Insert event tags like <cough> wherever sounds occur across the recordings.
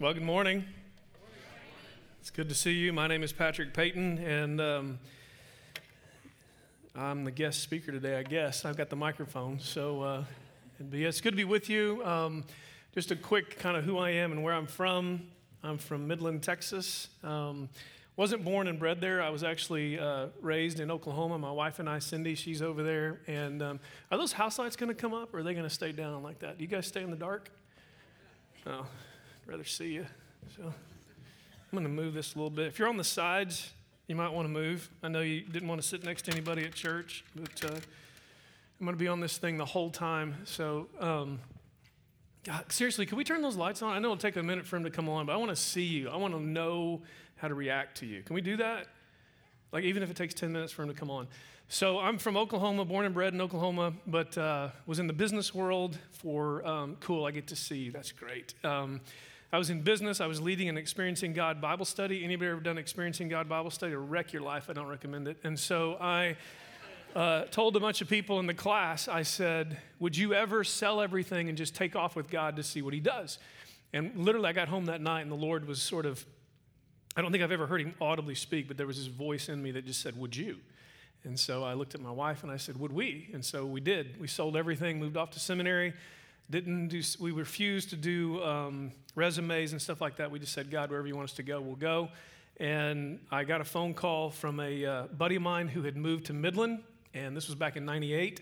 Well, good morning. It's good to see you. My name is Patrick Payton, and um, I'm the guest speaker today, I guess. I've got the microphone, so uh, it's good to be with you. Um, just a quick kind of who I am and where I'm from. I'm from Midland, Texas. Um, wasn't born and bred there. I was actually uh, raised in Oklahoma. My wife and I, Cindy, she's over there. And um, are those house lights going to come up, or are they going to stay down like that? Do you guys stay in the dark? Oh, rather see you. So I'm going to move this a little bit. If you're on the sides, you might want to move. I know you didn't want to sit next to anybody at church, but uh, I'm going to be on this thing the whole time. So, um, God, seriously, can we turn those lights on? I know it'll take a minute for him to come on, but I want to see you. I want to know how to react to you. Can we do that? Like, even if it takes 10 minutes for him to come on. So, I'm from Oklahoma, born and bred in Oklahoma, but uh, was in the business world for, um, cool, I get to see you. That's great. Um, I was in business. I was leading an Experiencing God Bible study. Anybody ever done Experiencing God Bible study? To wreck your life, I don't recommend it. And so I uh, told a bunch of people in the class, I said, Would you ever sell everything and just take off with God to see what He does? And literally, I got home that night, and the Lord was sort of, I don't think I've ever heard Him audibly speak, but there was this voice in me that just said, Would you? And so I looked at my wife and I said, Would we? And so we did. We sold everything, moved off to seminary didn't do, we refused to do um, resumes and stuff like that. We just said, God, wherever you want us to go, we'll go. And I got a phone call from a uh, buddy of mine who had moved to Midland, and this was back in 98.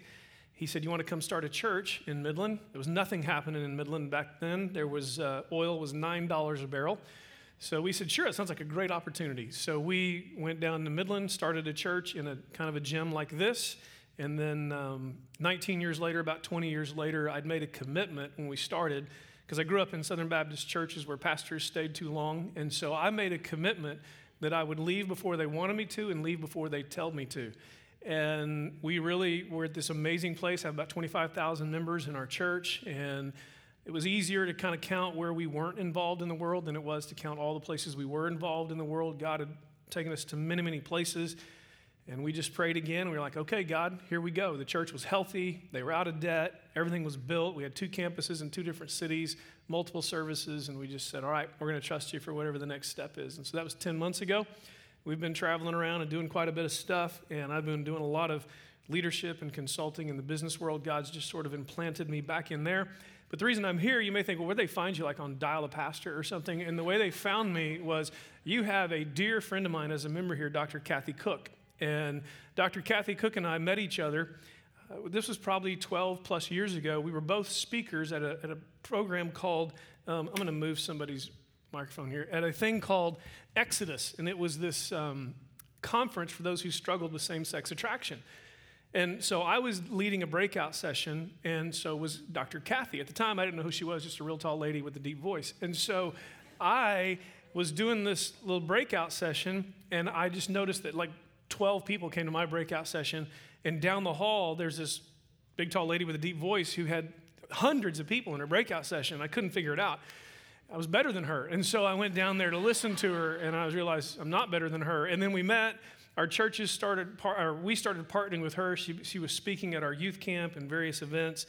He said, You want to come start a church in Midland? There was nothing happening in Midland back then. There was uh, oil was $9 a barrel. So we said, Sure, it sounds like a great opportunity. So we went down to Midland, started a church in a kind of a gym like this and then um, 19 years later, about 20 years later, I'd made a commitment when we started because I grew up in Southern Baptist churches where pastors stayed too long. And so I made a commitment that I would leave before they wanted me to and leave before they told me to. And we really were at this amazing place, have about 25,000 members in our church. And it was easier to kind of count where we weren't involved in the world than it was to count all the places we were involved in the world. God had taken us to many, many places. And we just prayed again. We were like, okay, God, here we go. The church was healthy. They were out of debt. Everything was built. We had two campuses in two different cities, multiple services. And we just said, all right, we're going to trust you for whatever the next step is. And so that was 10 months ago. We've been traveling around and doing quite a bit of stuff. And I've been doing a lot of leadership and consulting in the business world. God's just sort of implanted me back in there. But the reason I'm here, you may think, well, where'd they find you? Like on Dial a Pastor or something? And the way they found me was you have a dear friend of mine as a member here, Dr. Kathy Koch. And Dr. Kathy Koch and I met each other. Uh, this was probably 12 plus years ago. We were both speakers at a, at a program called, um, I'm going to move somebody's microphone here, at a thing called Exodus. And it was this um, conference for those who struggled with same sex attraction. And so I was leading a breakout session, and so was Dr. Kathy. At the time, I didn't know who she was, just a real tall lady with a deep voice. And so I was doing this little breakout session, and I just noticed that, like, 12 people came to my breakout session, and down the hall, there's this big, tall lady with a deep voice who had hundreds of people in her breakout session. I couldn't figure it out. I was better than her. And so I went down there to listen to her, and I realized I'm not better than her. And then we met. Our churches started, or we started partnering with her. She, she was speaking at our youth camp and various events.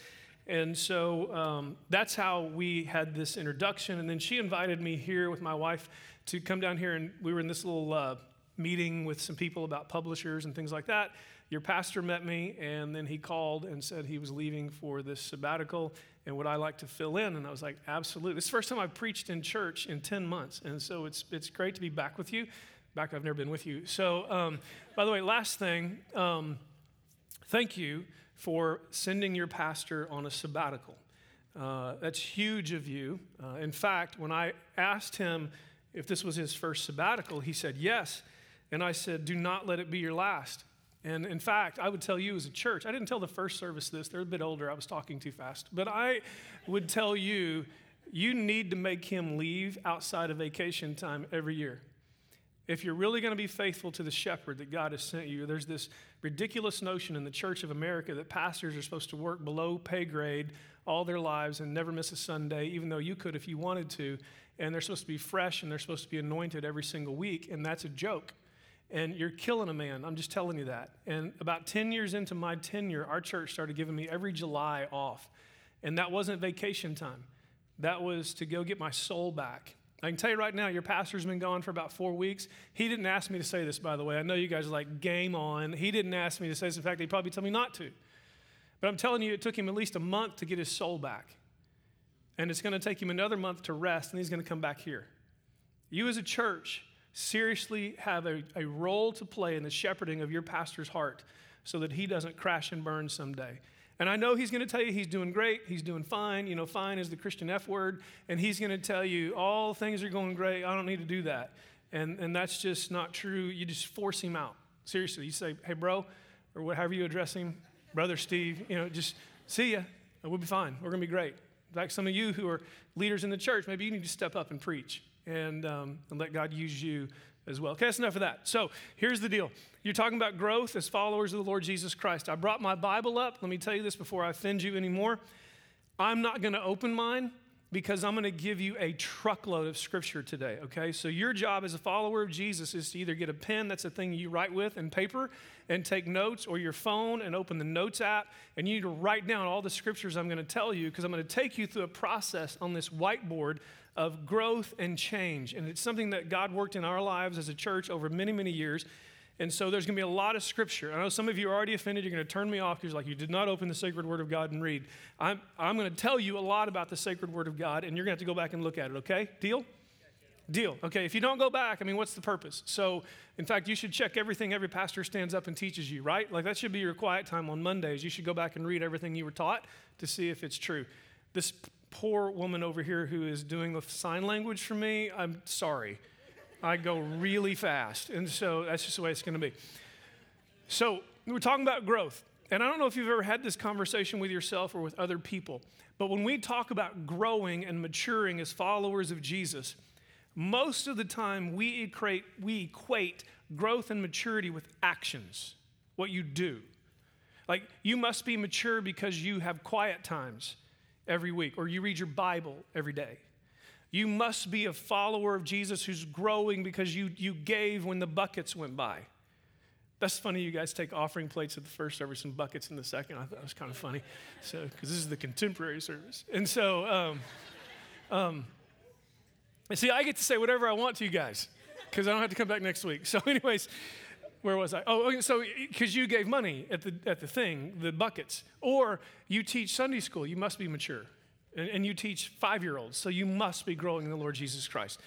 And so um, that's how we had this introduction. And then she invited me here with my wife to come down here, and we were in this little uh, meeting with some people about publishers and things like that. Your pastor met me, and then he called and said he was leaving for this sabbatical and would I like to fill in? And I was like, absolutely. This is the first time I've preached in church in 10 months. And so it's, it's great to be back with you. Back, I've never been with you. So, um, by the way, last thing, um, thank you for sending your pastor on a sabbatical. Uh, that's huge of you. Uh, in fact, when I asked him if this was his first sabbatical, he said yes. And I said, Do not let it be your last. And in fact, I would tell you as a church, I didn't tell the first service this, they're a bit older, I was talking too fast. But I would tell you, you need to make him leave outside of vacation time every year. If you're really going to be faithful to the shepherd that God has sent you, there's this ridiculous notion in the Church of America that pastors are supposed to work below pay grade all their lives and never miss a Sunday, even though you could if you wanted to. And they're supposed to be fresh and they're supposed to be anointed every single week. And that's a joke and you're killing a man. I'm just telling you that. And about 10 years into my tenure, our church started giving me every July off. And that wasn't vacation time, that was to go get my soul back. I can tell you right now, your pastor's been gone for about four weeks. He didn't ask me to say this, by the way. I know you guys are like, game on. He didn't ask me to say this. In fact, he'd probably told me not to. But I'm telling you, it took him at least a month to get his soul back. And it's going to take him another month to rest, and he's going to come back here. You, as a church, seriously have a, a role to play in the shepherding of your pastor's heart so that he doesn't crash and burn someday. And I know he's going to tell you he's doing great, he's doing fine. You know, fine is the Christian F word. And he's going to tell you all things are going great. I don't need to do that. And, and that's just not true. You just force him out. Seriously, you say, hey, bro, or whatever you address him, brother Steve, you know, just see ya. We'll be fine. We're going to be great. Fact, some of you who are leaders in the church, maybe you need to step up and preach and, um, and let God use you as well. Okay, that's enough of that. So here's the deal. You're talking about growth as followers of the Lord Jesus Christ. I brought my Bible up. Let me tell you this before I offend you anymore. I'm not going to open mine because I'm going to give you a truckload of scripture today, okay? So, your job as a follower of Jesus is to either get a pen, that's a thing you write with, and paper, and take notes, or your phone and open the notes app, and you need to write down all the scriptures I'm going to tell you because I'm going to take you through a process on this whiteboard of growth and change. And it's something that God worked in our lives as a church over many, many years. And so there's going to be a lot of scripture. I know some of you are already offended. You're going to turn me off because like you did not open the sacred word of God and read. I'm, I'm going to tell you a lot about the sacred word of God, and you're going to have to go back and look at it, okay? Deal? Deal. Okay, if you don't go back, I mean, what's the purpose? So, in fact, you should check everything every pastor stands up and teaches you, right? Like that should be your quiet time on Mondays. You should go back and read everything you were taught to see if it's true. This poor woman over here who is doing the sign language for me, I'm sorry. I go really fast. And so that's just the way it's going to be. So we're talking about growth. And I don't know if you've ever had this conversation with yourself or with other people, but when we talk about growing and maturing as followers of Jesus, most of the time we equate, we equate growth and maturity with actions, what you do. Like you must be mature because you have quiet times every week or you read your Bible every day. You must be a follower of Jesus who's growing because you, you gave when the buckets went by. That's funny, you guys take offering plates at the first service and buckets in the second. I thought that was kind of funny. So, because this is the contemporary service. And so, um, um, see, I get to say whatever I want to you guys because I don't have to come back next week. So, anyways, where was I? Oh, so because you gave money at the, at the thing, the buckets, or you teach Sunday school, you must be mature and, you teach five year olds, so you must be growing in the Lord Jesus Christ.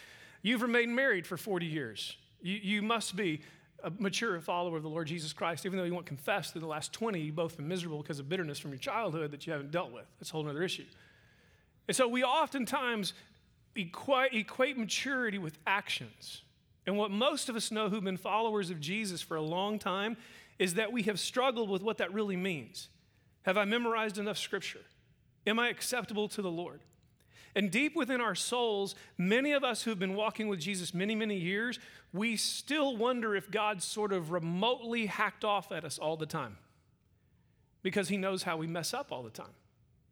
You've remained married for 40 years. You, you must be a mature follower of the Lord Jesus Christ, even though you won't confess that the last 20 you've both been miserable because of bitterness from your childhood that you haven't dealt with. That's a whole other issue. And so we oftentimes equate, equate maturity with actions. And what most of us know who've been followers of Jesus for a long time is that we have struggled with what that really means. Have I memorized enough scripture? Am I acceptable to the Lord? And deep within our souls, many of us who've been walking with Jesus many, many years, we still wonder if God sort of remotely hacked off at us all the time because he knows how we mess up all the time.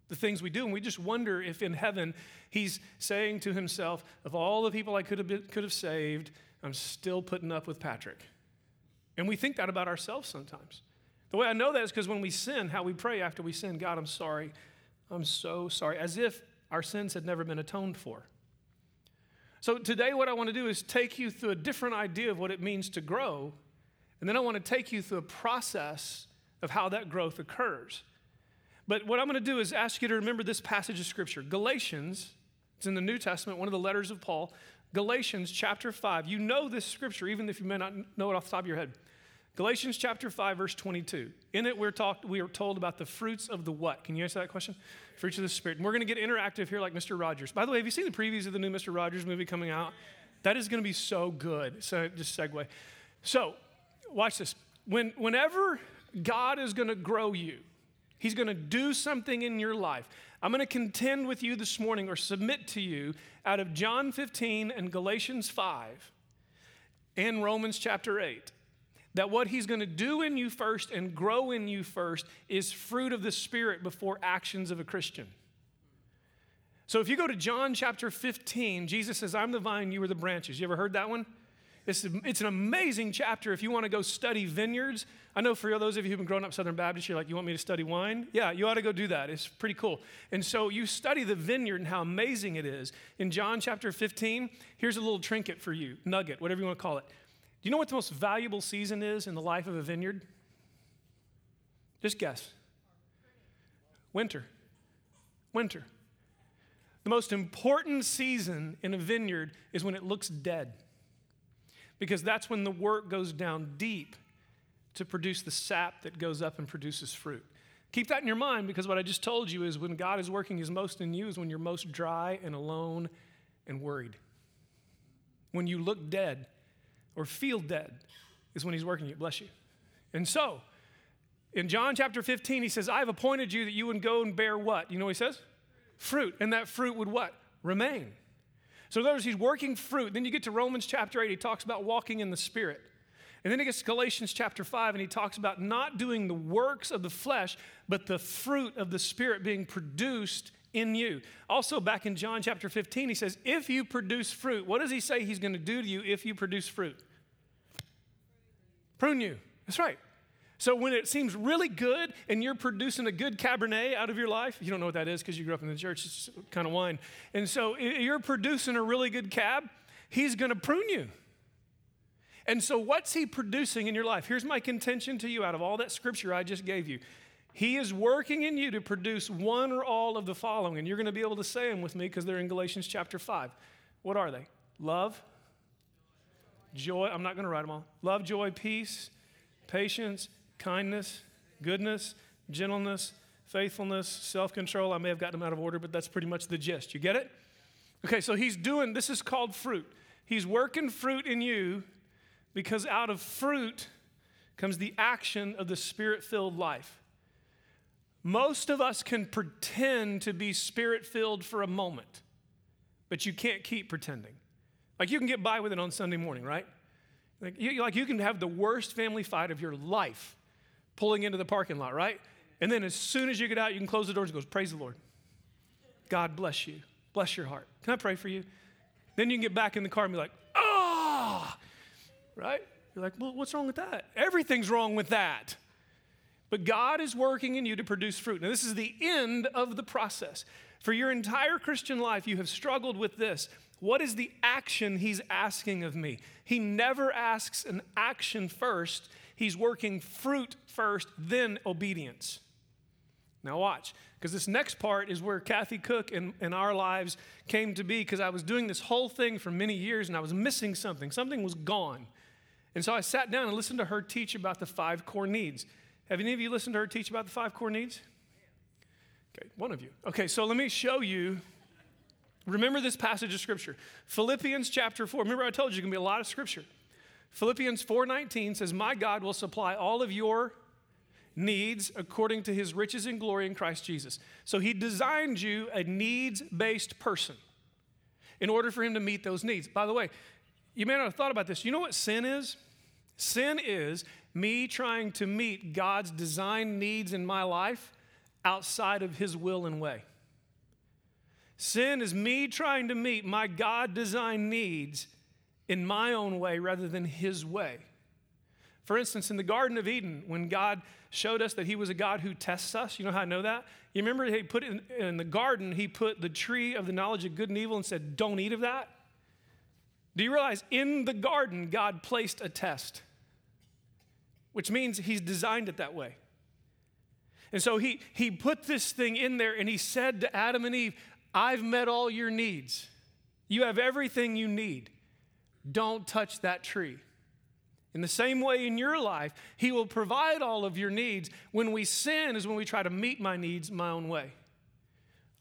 The things we do, and we just wonder if in heaven he's saying to himself, Of all the people I could have, been, could have saved, I'm still putting up with Patrick. And we think that about ourselves sometimes. The way I know that is because when we sin, how we pray after we sin, God, I'm sorry. I'm so sorry, as if our sins had never been atoned for. So, today, what I want to do is take you through a different idea of what it means to grow, and then I want to take you through a process of how that growth occurs. But what I'm going to do is ask you to remember this passage of Scripture Galatians, it's in the New Testament, one of the letters of Paul. Galatians chapter 5. You know this scripture, even if you may not know it off the top of your head. Galatians chapter 5, verse 22. In it, we're, talked, we are told about the fruits of the what? Can you answer that question? Fruits of the Spirit. And we're going to get interactive here like Mr. Rogers. By the way, have you seen the previews of the new Mr. Rogers movie coming out? That is going to be so good. So, just segue. So, watch this. When, whenever God is going to grow you, He's going to do something in your life. I'm going to contend with you this morning or submit to you out of John 15 and Galatians 5 and Romans chapter 8 that what he's going to do in you first and grow in you first is fruit of the Spirit before actions of a Christian. So if you go to John chapter 15, Jesus says, I'm the vine, you are the branches. You ever heard that one? It's, it's an amazing chapter if you want to go study vineyards. I know for those of you who've been growing up Southern Baptist, you're like, you want me to study wine? Yeah, you ought to go do that. It's pretty cool. And so you study the vineyard and how amazing it is. In John chapter 15, here's a little trinket for you, nugget, whatever you want to call it. Do you know what the most valuable season is in the life of a vineyard? Just guess. Winter. Winter. The most important season in a vineyard is when it looks dead because that's when the work goes down deep to produce the sap that goes up and produces fruit. Keep that in your mind because what I just told you is when God is working his most in you is when you're most dry and alone and worried. When you look dead or feel dead is when he's working you. Bless you. And so, in John chapter 15, he says, I have appointed you that you would go and bear what? You know what he says? Fruit. And that fruit would what? Remain. So, in other words, he's working fruit. Then you get to Romans chapter 8, he talks about walking in the Spirit. And then he gets to Galatians chapter 5, and he talks about not doing the works of the flesh, but the fruit of the Spirit being produced in you. Also, back in John chapter 15, he says, If you produce fruit, what does he say he's going to do to you if you produce fruit? Prune you. That's right. So when it seems really good and you're producing a good Cabernet out of your life, you don't know what that is because you grew up in the church, it's kind of wine. And so you're producing a really good cab, he's going to prune you. And so what's he producing in your life? Here's my contention to you out of all that scripture I just gave you. He is working in you to produce one or all of the following. And you're going to be able to say them with me because they're in Galatians chapter 5. What are they? Love, joy. I'm not going to write them all. Love, joy, peace, patience, kindness, goodness, gentleness, faithfulness, self control. I may have gotten them out of order, but that's pretty much the gist. You get it? Okay, so he's doing this is called fruit. He's working fruit in you because out of fruit comes the action of the spirit filled life. Most of us can pretend to be spirit filled for a moment, but you can't keep pretending. Like you can get by with it on Sunday morning, right? Like you, like you can have the worst family fight of your life pulling into the parking lot, right? And then as soon as you get out, you can close the doors and goes, Praise the Lord. God bless you. Bless your heart. Can I pray for you? Then you can get back in the car and be like, ah, oh! right? You're like, well, what's wrong with that? Everything's wrong with that. But God is working in you to produce fruit. Now, this is the end of the process. For your entire Christian life, you have struggled with this. What is the action He's asking of me? He never asks an action first, He's working fruit first, then obedience. Now, watch, because this next part is where Kathy Koch and, and our lives came to be because I was doing this whole thing for many years and I was missing something. Something was gone. And so I sat down and listened to her teach about the five core needs. Have any of you listened to her teach about the five core needs? Okay, one of you. Okay, so let me show you. Remember this passage of scripture Philippians chapter 4. Remember, I told you, there's going to be a lot of scripture. Philippians 4:19 says, "My God will supply all of your needs according to his riches and glory in Christ Jesus." So he designed you a needs-based person in order for him to meet those needs. By the way, you may not have thought about this. You know what sin is? Sin is me trying to meet God's design needs in my life outside of his will and way. Sin is me trying to meet my God designed needs in my own way rather than his way. For instance, in the Garden of Eden, when God showed us that he was a God who tests us, you know how I know that? You remember he put in, in the garden, he put the tree of the knowledge of good and evil and said, Don't eat of that? Do you realize in the garden, God placed a test, which means he's designed it that way. And so he, he put this thing in there and he said to Adam and Eve, I've met all your needs. You have everything you need. Don't touch that tree. In the same way in your life, He will provide all of your needs. When we sin is when we try to meet my needs my own way.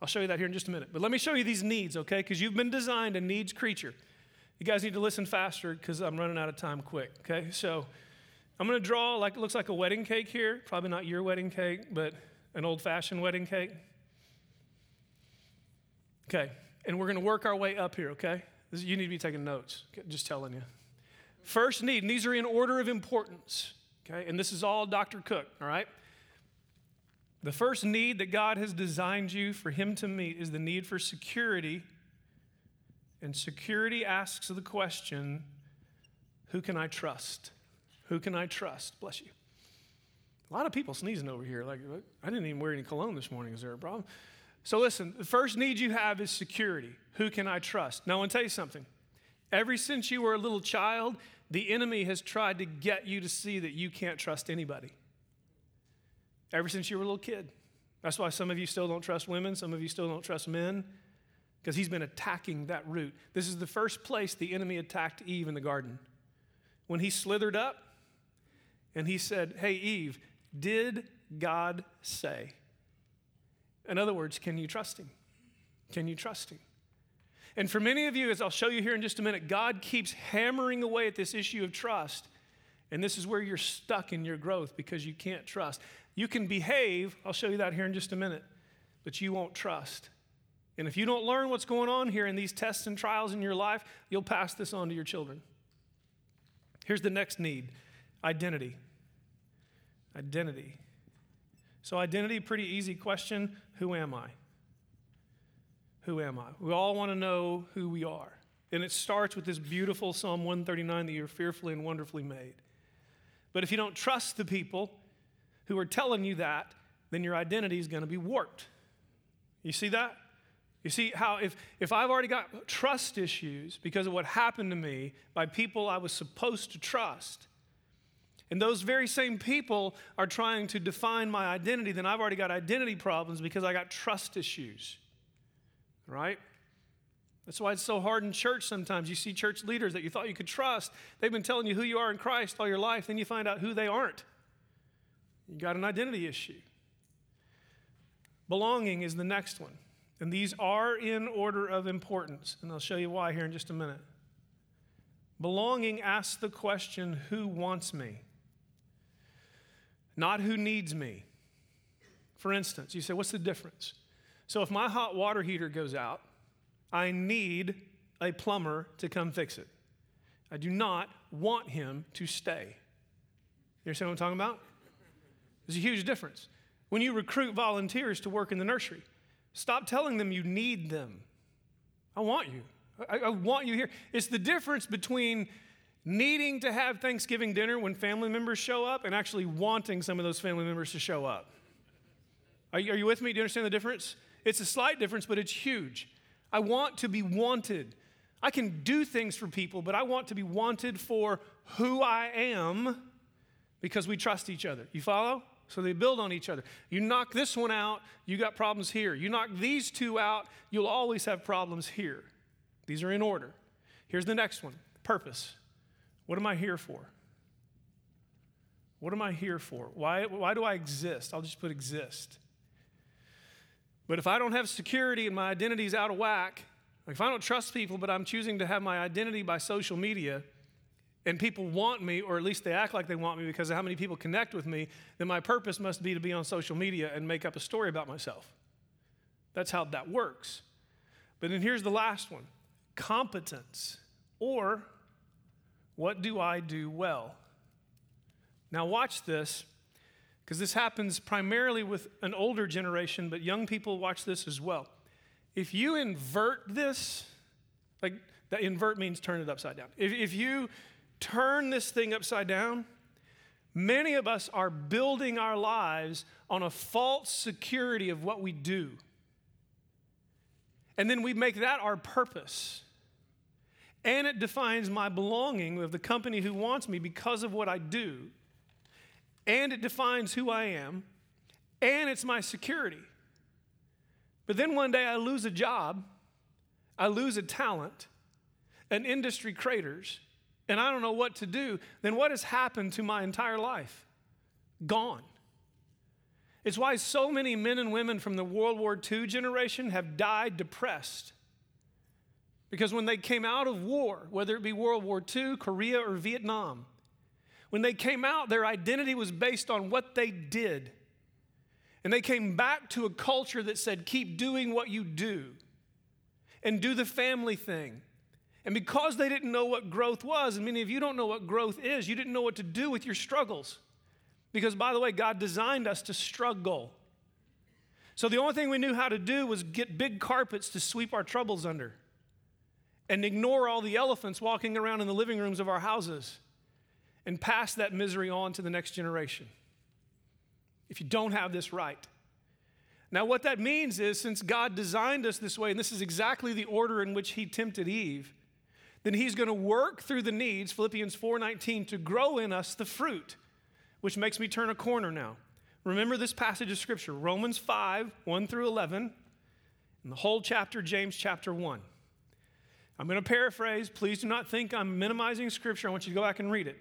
I'll show you that here in just a minute. But let me show you these needs, okay? Because you've been designed a needs creature. You guys need to listen faster because I'm running out of time quick, okay? So I'm going to draw like it looks like a wedding cake here. Probably not your wedding cake, but an old fashioned wedding cake. Okay, and we're going to work our way up here, okay? This, you need to be taking notes, just telling you. First need, and these are in order of importance, okay? And this is all Dr. Koch, all right? The first need that God has designed you for Him to meet is the need for security. And security asks the question Who can I trust? Who can I trust? Bless you. A lot of people sneezing over here. Like, I didn't even wear any cologne this morning. Is there a problem? So, listen, the first need you have is security. Who can I trust? Now, I want to tell you something. Ever since you were a little child, the enemy has tried to get you to see that you can't trust anybody. Ever since you were a little kid. That's why some of you still don't trust women, some of you still don't trust men, because he's been attacking that root. This is the first place the enemy attacked Eve in the garden. When he slithered up and he said, Hey, Eve, did God say? In other words, can you trust him? Can you trust him? And for many of you, as I'll show you here in just a minute, God keeps hammering away at this issue of trust. And this is where you're stuck in your growth because you can't trust. You can behave, I'll show you that here in just a minute, but you won't trust. And if you don't learn what's going on here in these tests and trials in your life, you'll pass this on to your children. Here's the next need identity. Identity. So, identity, pretty easy question. Who am I? Who am I? We all want to know who we are. And it starts with this beautiful Psalm 139 that you're fearfully and wonderfully made. But if you don't trust the people who are telling you that, then your identity is going to be warped. You see that? You see how if, if I've already got trust issues because of what happened to me by people I was supposed to trust, and those very same people are trying to define my identity, then I've already got identity problems because I got trust issues. Right? That's why it's so hard in church sometimes. You see church leaders that you thought you could trust. They've been telling you who you are in Christ all your life, then you find out who they aren't. You got an identity issue. Belonging is the next one. And these are in order of importance. And I'll show you why here in just a minute. Belonging asks the question who wants me? Not who needs me. For instance, you say, what's the difference? So if my hot water heater goes out, I need a plumber to come fix it. I do not want him to stay. You understand what I'm talking about? There's a huge difference. When you recruit volunteers to work in the nursery, Stop telling them you need them. I want you. I, I, want you here. It's the difference between needing to have Thanksgiving dinner when family members show up and actually wanting some of those family members to show up. Are you, are you with me? Do you understand the difference? It's a slight difference, but it's huge. I want to be wanted. I can do things for people, but I want to be wanted for who I am because we trust each other. You follow? So they build on each other. You knock this one out, you got problems here. You knock these two out, you'll always have problems here. These are in order. Here's the next one purpose. What am I here for? What am I here for? Why, why do I exist? I'll just put exist. But if I don't have security and my identity is out of whack, like if I don't trust people, but I'm choosing to have my identity by social media, and people want me, or at least they act like they want me because of how many people connect with me, then my purpose must be to be on social media and make up a story about myself. That's how that works. But then here's the last one competence, or what do I do well? Now, watch this, because this happens primarily with an older generation, but young people watch this as well. If you invert this, like that invert means turn it upside down. If, if you turn this thing upside down, many of us are building our lives on a false security of what we do. And then we make that our purpose. And it defines my belonging with the company who wants me because of what I do. And it defines who I am. And it's my security. But then one day I lose a job, I lose a talent, an industry craters, and I don't know what to do, then what has happened to my entire life? Gone. It's why so many men and women from the World War II generation have died depressed. Because when they came out of war, whether it be World War II, Korea, or Vietnam, when they came out, their identity was based on what they did. And they came back to a culture that said, keep doing what you do and do the family thing and because they didn't know what growth was, and many of you don't know what growth is, you didn't know what to do with your struggles. Because, by the way, God designed us to struggle. So the only thing we knew how to do was get big carpets to sweep our troubles under. And ignore all the elephants walking around in the living rooms of our houses and pass that misery on to the next generation. If you don't have this right. Now, what that means is since God designed us this way, and this is exactly the order in which He tempted Eve, then He's going to work through the needs, Philippians 4:19, to grow in us the fruit, which makes me turn a corner now. Remember this passage of Scripture, Romans 5, 1 through 11, and the whole chapter, James chapter 1. I'm going to paraphrase. Please do not think I'm minimizing Scripture. I want you to go back and read it.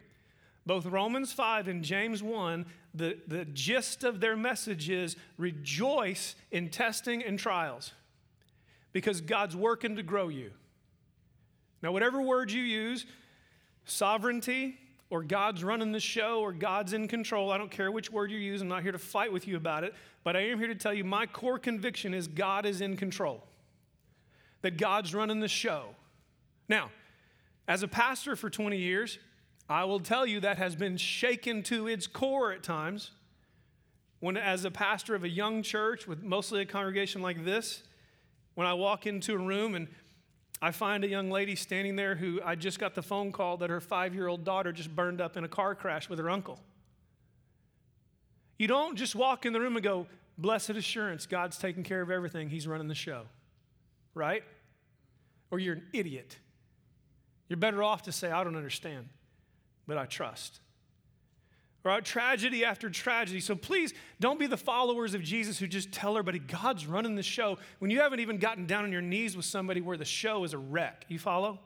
Both Romans 5 and James 1, the, the gist of their message is rejoice in testing and trials because God's working to grow you. Now, whatever word you use, sovereignty, or God's running the show, or God's in control, I don't care which word you use, I'm not here to fight with you about it, but I am here to tell you my core conviction is God is in control, that God's running the show. Now, as a pastor for 20 years, I will tell you that has been shaken to its core at times. When, as a pastor of a young church with mostly a congregation like this, when I walk into a room and I find a young lady standing there who I just got the phone call that her five year old daughter just burned up in a car crash with her uncle. You don't just walk in the room and go, Blessed assurance, God's taking care of everything, He's running the show, right? Or you're an idiot. You're better off to say, I don't understand, but I trust. Right? Tragedy after tragedy. So please don't be the followers of Jesus who just tell everybody God's running the show when you haven't even gotten down on your knees with somebody where the show is a wreck. You follow?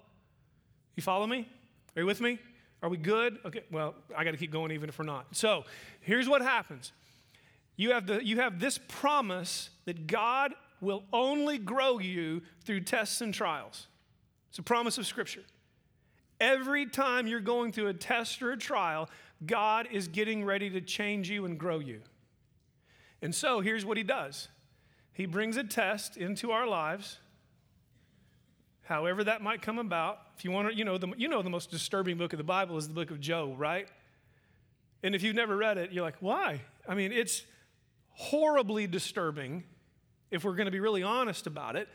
You follow me? Are you with me? Are we good? Okay, well, I got to keep going even if we're not. So here's what happens you have, the, you have this promise that God will only grow you through tests and trials. It's a promise of Scripture. Every time you're going through a test or a trial, God is getting ready to change you and grow you. And so here's what he does He brings a test into our lives, however that might come about. If you want to, you know, the, you know, the most disturbing book of the Bible is the book of Job, right? And if you've never read it, you're like, why? I mean, it's horribly disturbing, if we're going to be really honest about it,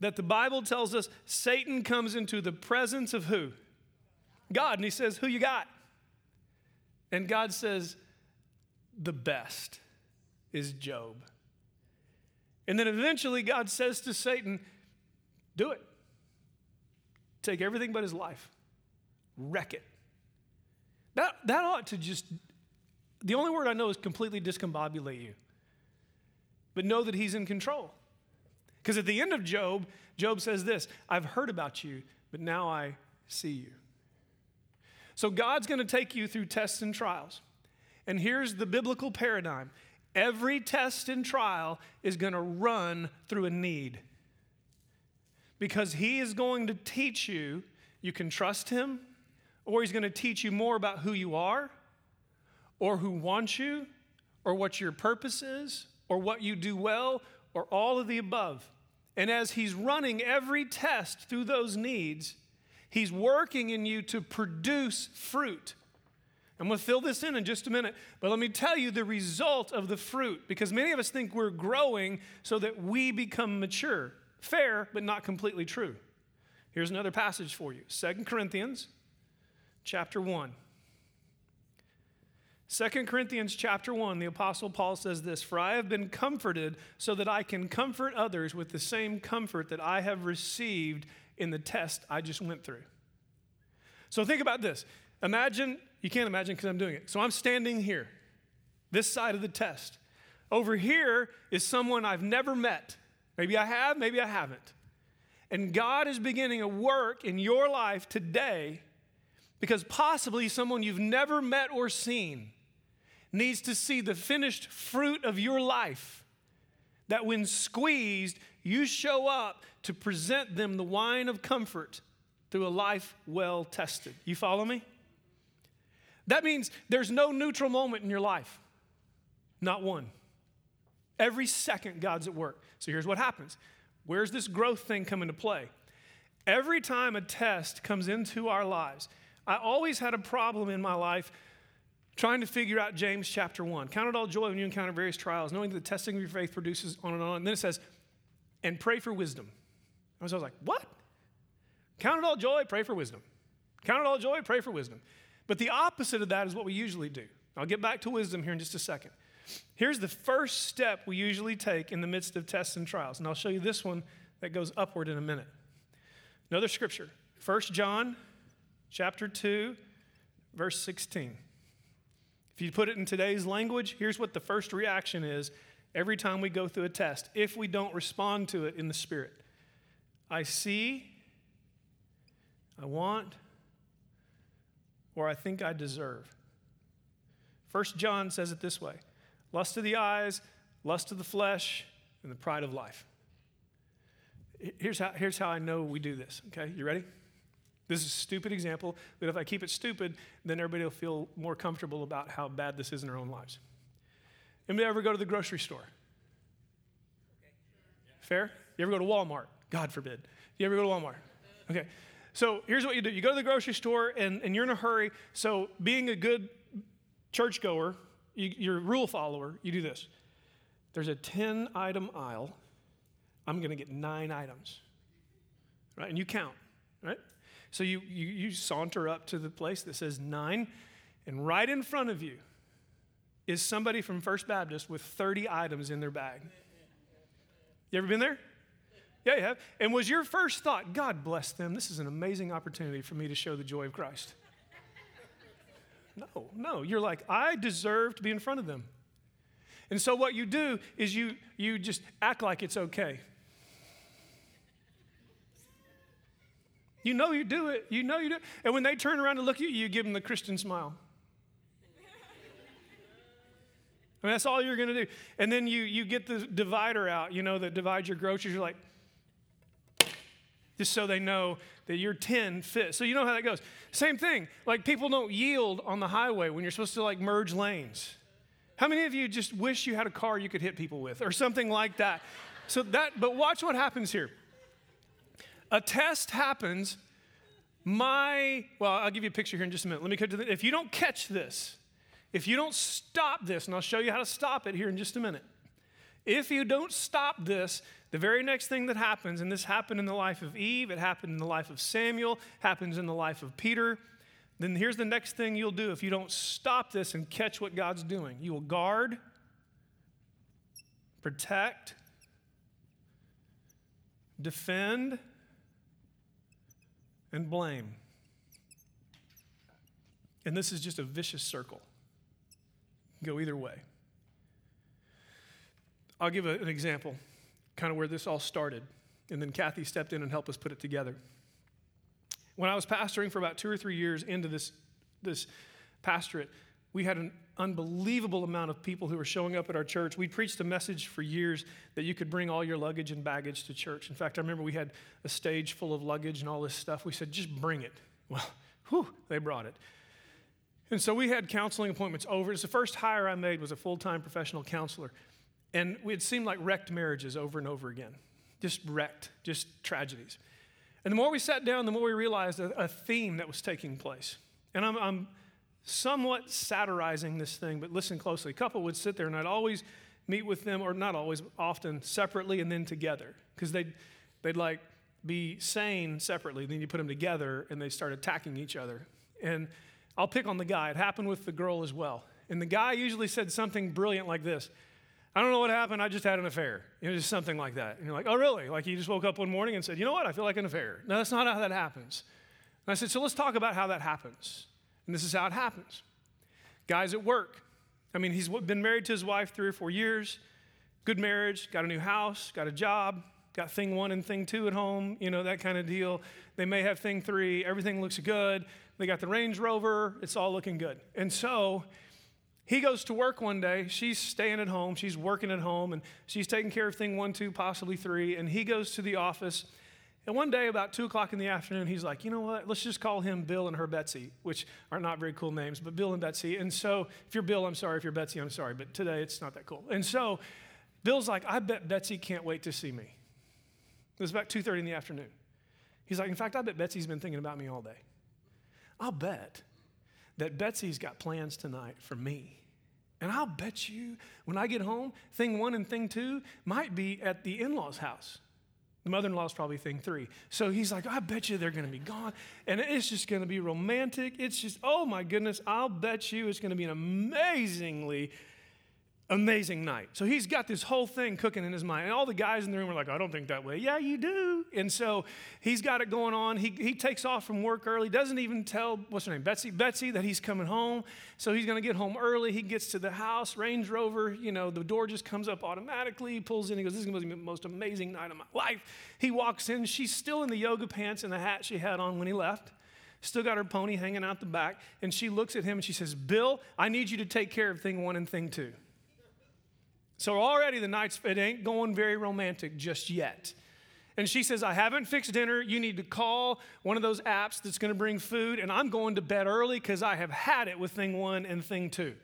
that the Bible tells us Satan comes into the presence of who? God. And he says, Who you got? And God says, the best is Job. And then eventually God says to Satan, do it. Take everything but his life, wreck it. That, that ought to just, the only word I know is completely discombobulate you. But know that he's in control. Because at the end of Job, Job says this I've heard about you, but now I see you. So God's going to take you through tests and trials. And here's the biblical paradigm every test and trial is going to run through a need. Because He is going to teach you, you can trust Him, or He's going to teach you more about who you are, or who wants you, or what your purpose is, or what you do well, or all of the above. And as He's running every test through those needs, He's working in you to produce fruit. I'm going to fill this in in just a minute, but let me tell you the result of the fruit because many of us think we're growing so that we become mature. Fair, but not completely true. Here's another passage for you Second Corinthians chapter 1. 2 Corinthians chapter 1, the Apostle Paul says this For I have been comforted so that I can comfort others with the same comfort that I have received in the test I just went through. So think about this. Imagine, you can't imagine because I'm doing it. So I'm standing here, this side of the test. Over here is someone I've never met. Maybe I have, maybe I haven't. And God is beginning a work in your life today because possibly someone you've never met or seen needs to see the finished fruit of your life. That when squeezed, you show up to present them the wine of comfort through a life well tested. You follow me? That means there's no neutral moment in your life, not one. Every second, God's at work. So here's what happens where's this growth thing come into play? Every time a test comes into our lives, I always had a problem in my life trying to figure out James chapter 1. Count it all joy when you encounter various trials, knowing that the testing of your faith produces on and on. And then it says, and pray for wisdom. I was, I was like, what? Count it all joy, pray for wisdom. Count it all joy, pray for wisdom. But the opposite of that is what we usually do. I'll get back to wisdom here in just a second. Here's the first step we usually take in the midst of tests and trials. And I'll show you this one that goes upward in a minute. Another scripture, 1 John chapter 2, verse 16. If you put it in today's language, here's what the first reaction is every time we go through a test, if we don't respond to it in the Spirit. I see, I want, or I think I deserve. First John says it this way lust of the eyes, lust of the flesh, and the pride of life. Here's how, here's how I know we do this, okay? You ready? This is a stupid example, but if I keep it stupid, then everybody will feel more comfortable about how bad this is in their own lives. Anybody ever go to the grocery store? Fair? You ever go to Walmart? God forbid. You ever go to Walmart? Okay. So here's what you do you go to the grocery store and, and you're in a hurry. So, being a good churchgoer, you, you're a rule follower, you do this. There's a 10 item aisle. I'm going to get nine items. Right? And you count, right? So you, you, you saunter up to the place that says nine, and right in front of you is somebody from First Baptist with 30 items in their bag. You ever been there? Yeah, you have. And was your first thought, God bless them, this is an amazing opportunity for me to show the joy of Christ? No, no. You're like, I deserve to be in front of them. And so what you do is you, you just act like it's okay. You know you do it. You know you do it. And when they turn around to look at you, you give them the Christian smile. Mean, that's all you're going to do. And then you, you get the divider out, you know, that divides your groceries. You're like, just so they know that your 10 fit. So you know how that goes. Same thing. Like people don't yield on the highway when you're supposed to like merge lanes. How many of you just wish you had a car you could hit people with or something like that? So that, but watch what happens here a test happens. My, well, I'll give you a picture here in just a minute. Let me cut to the, if you don't catch this, if you don't stop this, and I'll show you how to stop it here in just a minute. If you don't stop this, the very next thing that happens, and this happened in the life of Eve, it happened in the life of Samuel, happens in the life of Peter, then here's the next thing you'll do if you don't stop this and catch what God's doing. You will guard, protect, defend, and blame. And this is just a vicious circle. Go either way. I'll give a, an example, kind of where this all started, and then Kathy stepped in and helped us put it together. When I was pastoring for about two or three years into this, this pastorate, we had an unbelievable amount of people who were showing up at our church. We preached a message for years that you could bring all your luggage and baggage to church. In fact, I remember we had a stage full of luggage and all this stuff. We said, just bring it. Well, <laughs> whew, they brought it. And so we had counseling appointments over. It's the first hire I made was a full-time professional counselor. And it seemed like wrecked marriages over and over again. Just wrecked, just tragedies. And the more we sat down, the more we realized a, a theme that was taking place. And I'm, I'm somewhat satirizing this thing, but listen closely. A couple would sit there, and I'd always meet with them, or not always, often separately and then together, because they'd, they'd like be sane separately. Then you put them together, and they start attacking each other. And I'll pick on the guy. It happened with the girl as well. And the guy usually said something brilliant like this I don't know what happened. I just had an affair. You know, just something like that. And you're like, oh, really? Like he just woke up one morning and said, you know what? I feel like an affair. No, that's not how that happens. And I said, so let's talk about how that happens. And this is how it happens. Guys at work. I mean, he's been married to his wife three or four years, good marriage, got a new house, got a job, got thing one and thing two at home, you know, that kind of deal. They may have thing three, everything looks good. They got the Range Rover, it's all looking good. And so he goes to work one day. She's staying at home, she's working at home, and she's taking care of thing one, two, possibly three. And he goes to the office and one day, about two o'clock in the afternoon, he's like, you know what? Let's just call him Bill and her Betsy, which are not very cool names, but Bill and Betsy. And so, if you're Bill, I'm sorry. If you're Betsy, I'm sorry. But today, it's not that cool. And so, Bill's like, I bet Betsy can't wait to see me. It was about 2.30 in the afternoon. He's like, in fact, I bet Betsy's been thinking about me all day. I'll bet that Betsy's got plans tonight for me. And I'll bet you when I get home, thing one and thing two might be at the in law's house. The mother in law's probably thing three. So he's like, I bet you they're going to be gone. And it's just going to be romantic. It's just, oh my goodness, I'll bet you it's going to be an amazingly amazing night. So he's got this whole thing cooking in his mind. And all the guys in the room are like, I don't think that way. Yeah, you do. And so he's got it going on. He, he takes off from work early, doesn't even tell, what's her name, Betsy, Betsy, that he's coming home. So he's going to get home early. He gets to the house, Range Rover, you know, the door just comes up automatically. He pulls in. He goes, This is going to be the most amazing night of my life. He walks in. She's still in the yoga pants and the hat she had on when he left still got her pony hanging out the back. And she looks at him and she says, Bill, I need you to take care of thing one and thing two. So already the night's, it ain't going very romantic just yet. And she says, I haven't fixed dinner. You need to call one of those apps that's going to bring food, and I'm going to bed early because I have had it with thing one and thing two.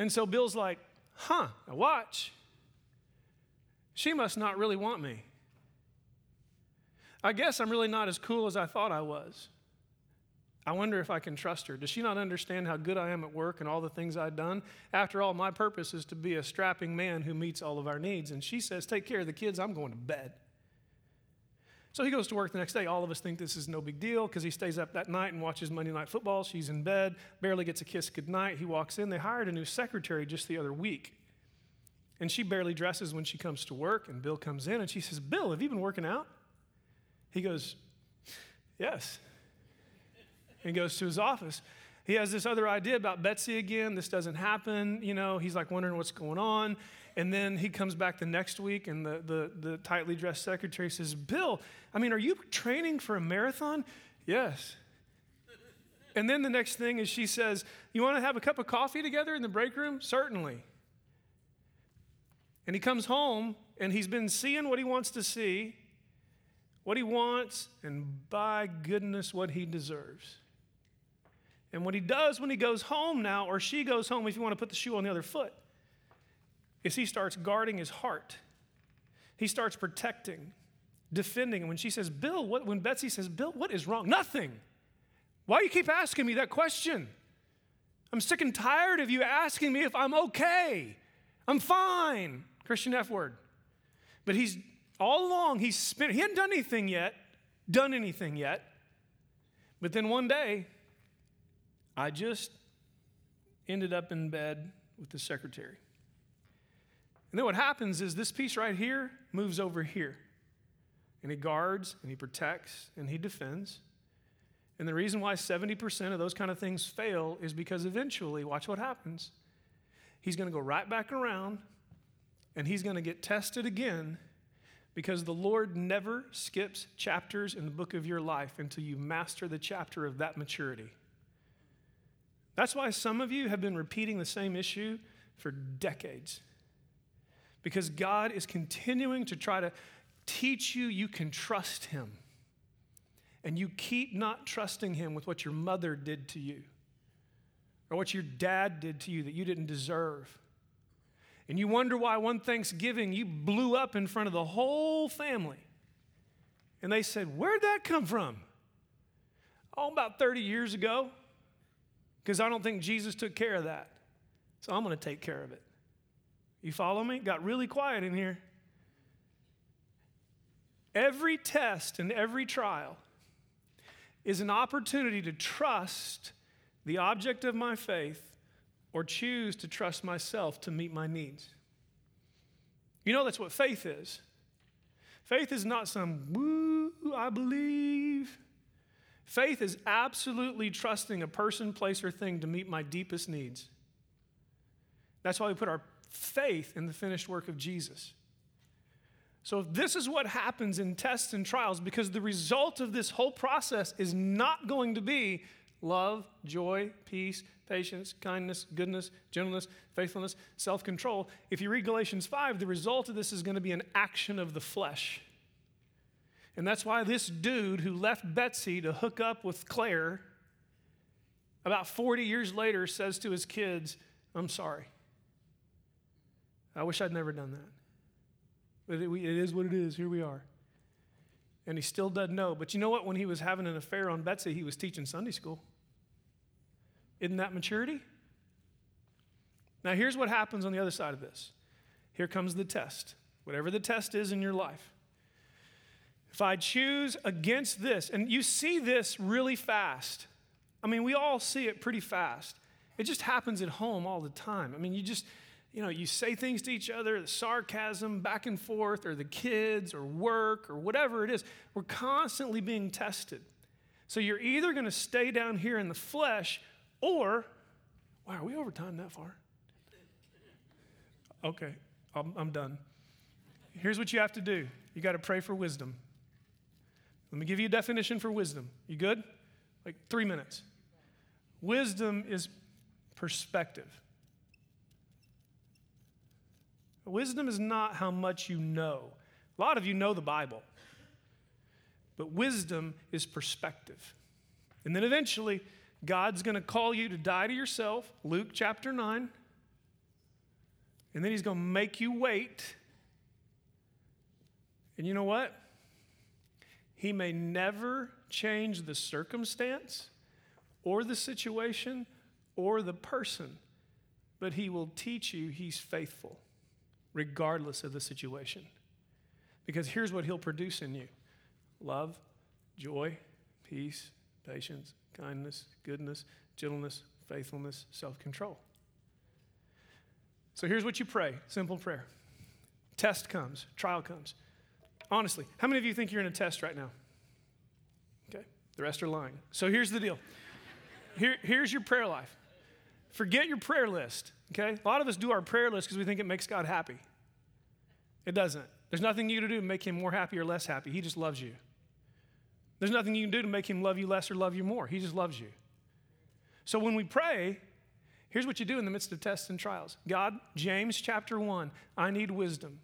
And so Bill's like, huh, now watch. She must not really want me. I guess I'm really not as cool as I thought I was. I wonder if I can trust her. Does she not understand how good I am at work and all the things I've done? After all, my purpose is to be a strapping man who meets all of our needs. And she says, Take care of the kids, I'm going to bed. So he goes to work the next day. All of us think this is no big deal because he stays up that night and watches Monday Night Football. She's in bed, barely gets a kiss goodnight. He walks in. They hired a new secretary just the other week. And she barely dresses when she comes to work. And Bill comes in and she says, Bill, have you been working out? He goes, Yes and goes to his office. He has this other idea about Betsy again. This doesn't happen. You know, he's like wondering what's going on. And then he comes back the next week, and the, the, the tightly dressed secretary says, Bill, I mean, are you training for a marathon? Yes. And then the next thing is she says, You want to have a cup of coffee together in the break room? Certainly. And he comes home and he's been seeing what he wants to see, what he wants, and by goodness, what he deserves. And what he does when he goes home now, or she goes home, if you want to put the shoe on the other foot, is he starts guarding his heart. He starts protecting, defending. And when she says, Bill, what, when Betsy says, Bill, what is wrong? Nothing. Why do you keep asking me that question? I'm sick and tired of you asking me if I'm okay. I'm fine. Christian F word. But he's all along, he's spent, he hadn't done anything yet, done anything yet. But then one day, I just ended up in bed with the secretary. And then what happens is this piece right here moves over here. And he guards and he protects and he defends. And the reason why 70% of those kind of things fail is because eventually, watch what happens. He's going to go right back around and he's going to get tested again because the Lord never skips chapters in the book of your life until you master the chapter of that maturity. That's why some of you have been repeating the same issue for decades. Because God is continuing to try to teach you you can trust Him. And you keep not trusting Him with what your mother did to you or what your dad did to you that you didn't deserve. And you wonder why one Thanksgiving you blew up in front of the whole family. And they said, Where'd that come from? Oh, about 30 years ago because I don't think Jesus took care of that. So I'm going to take care of it. You follow me? Got really quiet in here. Every test and every trial is an opportunity to trust the object of my faith or choose to trust myself to meet my needs. You know, that's what faith is. Faith is not some woo, I believe. Faith is absolutely trusting a person, place, or thing to meet my deepest needs. That's why we put our faith in the finished work of Jesus. So, if this is what happens in tests and trials because the result of this whole process is not going to be love, joy, peace, patience, kindness, goodness, gentleness, faithfulness, self control. If you read Galatians 5, the result of this is going to be an action of the flesh. And that's why this dude who left Betsy to hook up with Claire, about 40 years later, says to his kids, I'm sorry. I wish I'd never done that. But it, is what it is. Here we are. And he still doesn't know. But you know what? When he was having an affair on Betsy, he was teaching Sunday school. Isn't that maturity? Now, here's what happens on the other side of this. Here comes the test. Whatever the test is in your life, If I choose against this, and you see this really fast. I mean, we all see it pretty fast. It just happens at home all the time. I mean, you just, you know, you say things to each other, the sarcasm back and forth, or the kids, or work, or whatever it is. We're constantly being tested. So you're either going to stay down here in the flesh, or, wow, are we over time that far? Okay, I'm, I'm done. Here's what you have to do you got to pray for wisdom. Let me give you a definition for wisdom. You good? Like three minutes. Wisdom is perspective. Wisdom is not how much you know. A lot of you know the Bible, but wisdom is perspective. And then eventually, God's going to call you to die to yourself, Luke chapter 9. And then He's going to make you wait. And you know what? He may never change the circumstance or the situation or the person, but He will teach you He's faithful regardless of the situation. Because here's what He'll produce in you love, joy, peace, patience, kindness, goodness, gentleness, faithfulness, self control. So here's what you pray simple prayer. Test comes, trial comes. Honestly, how many of you think you're in a test right now? Okay, the rest are lying. So here's the deal. Here, here's your prayer life. Forget your prayer list, okay? A lot of us do our prayer list because we think it makes God happy. It doesn't. There's nothing you can do to make him more happy or less happy. He just loves you. There's nothing you can do to make him love you less or love you more. He just loves you. So when we pray, here's what you do in the midst of tests and trials God, James chapter 1, I need wisdom.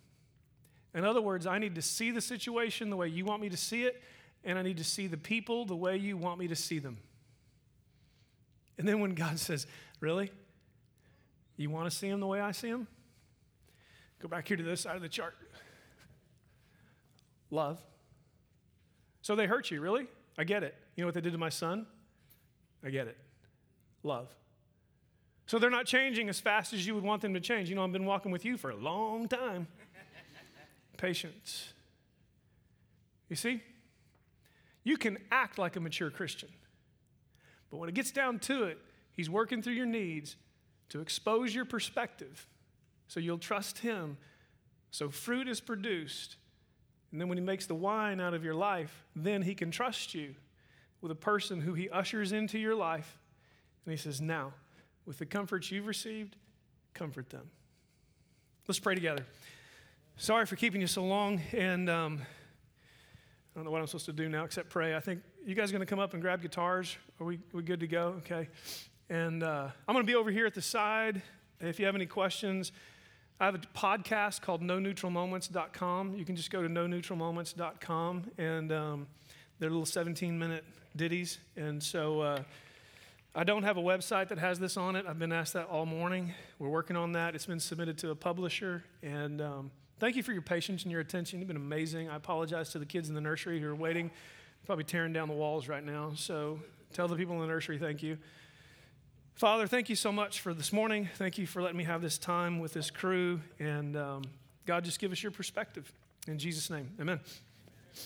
In other words, I need to see the situation the way you want me to see it, and I need to see the people the way you want me to see them. And then when God <laughs> says, Really? You want to see them the way I see them? Go back here to this side of the chart. Love. So they hurt you, really? I get it. You know what they did to my son? I get it. Love. So they're not changing as fast as you would want them to change. You know, I've been walking with you for a long time patience. You see, you can act like a mature Christian, but when it gets down to it, He's working through your needs to expose your perspective so you'll trust Him. So fruit is produced. And then when He makes the wine out of your life, then He can trust you with a person who He ushers into your life. And He says, Now, with the comforts you've received, comfort them. Let's pray together. Sorry for keeping you so long, and um, I don't know what I'm supposed to do now except pray. I think you guys are going to come up and grab guitars. Are we, we good to go? Okay. And uh, I'm going to be over here at the side. If you have any questions, I have a podcast called NoNeutralMoments.com. You can just go to NoNeutralMoments.com, and um, they're little 17 minute ditties. And so uh, I don't have a website that has this on it. I've been asked that all morning. We're working on that. It's been submitted to a publisher, and um, Thank you for your patience and your attention. You've been amazing. I apologize to the kids in the nursery who are waiting, probably tearing down the walls right now. So tell the people in the nursery thank you. Father, thank you so much for this morning. Thank you for letting me have this time with this crew. And um, God, just give us your perspective. In Jesus' name, amen.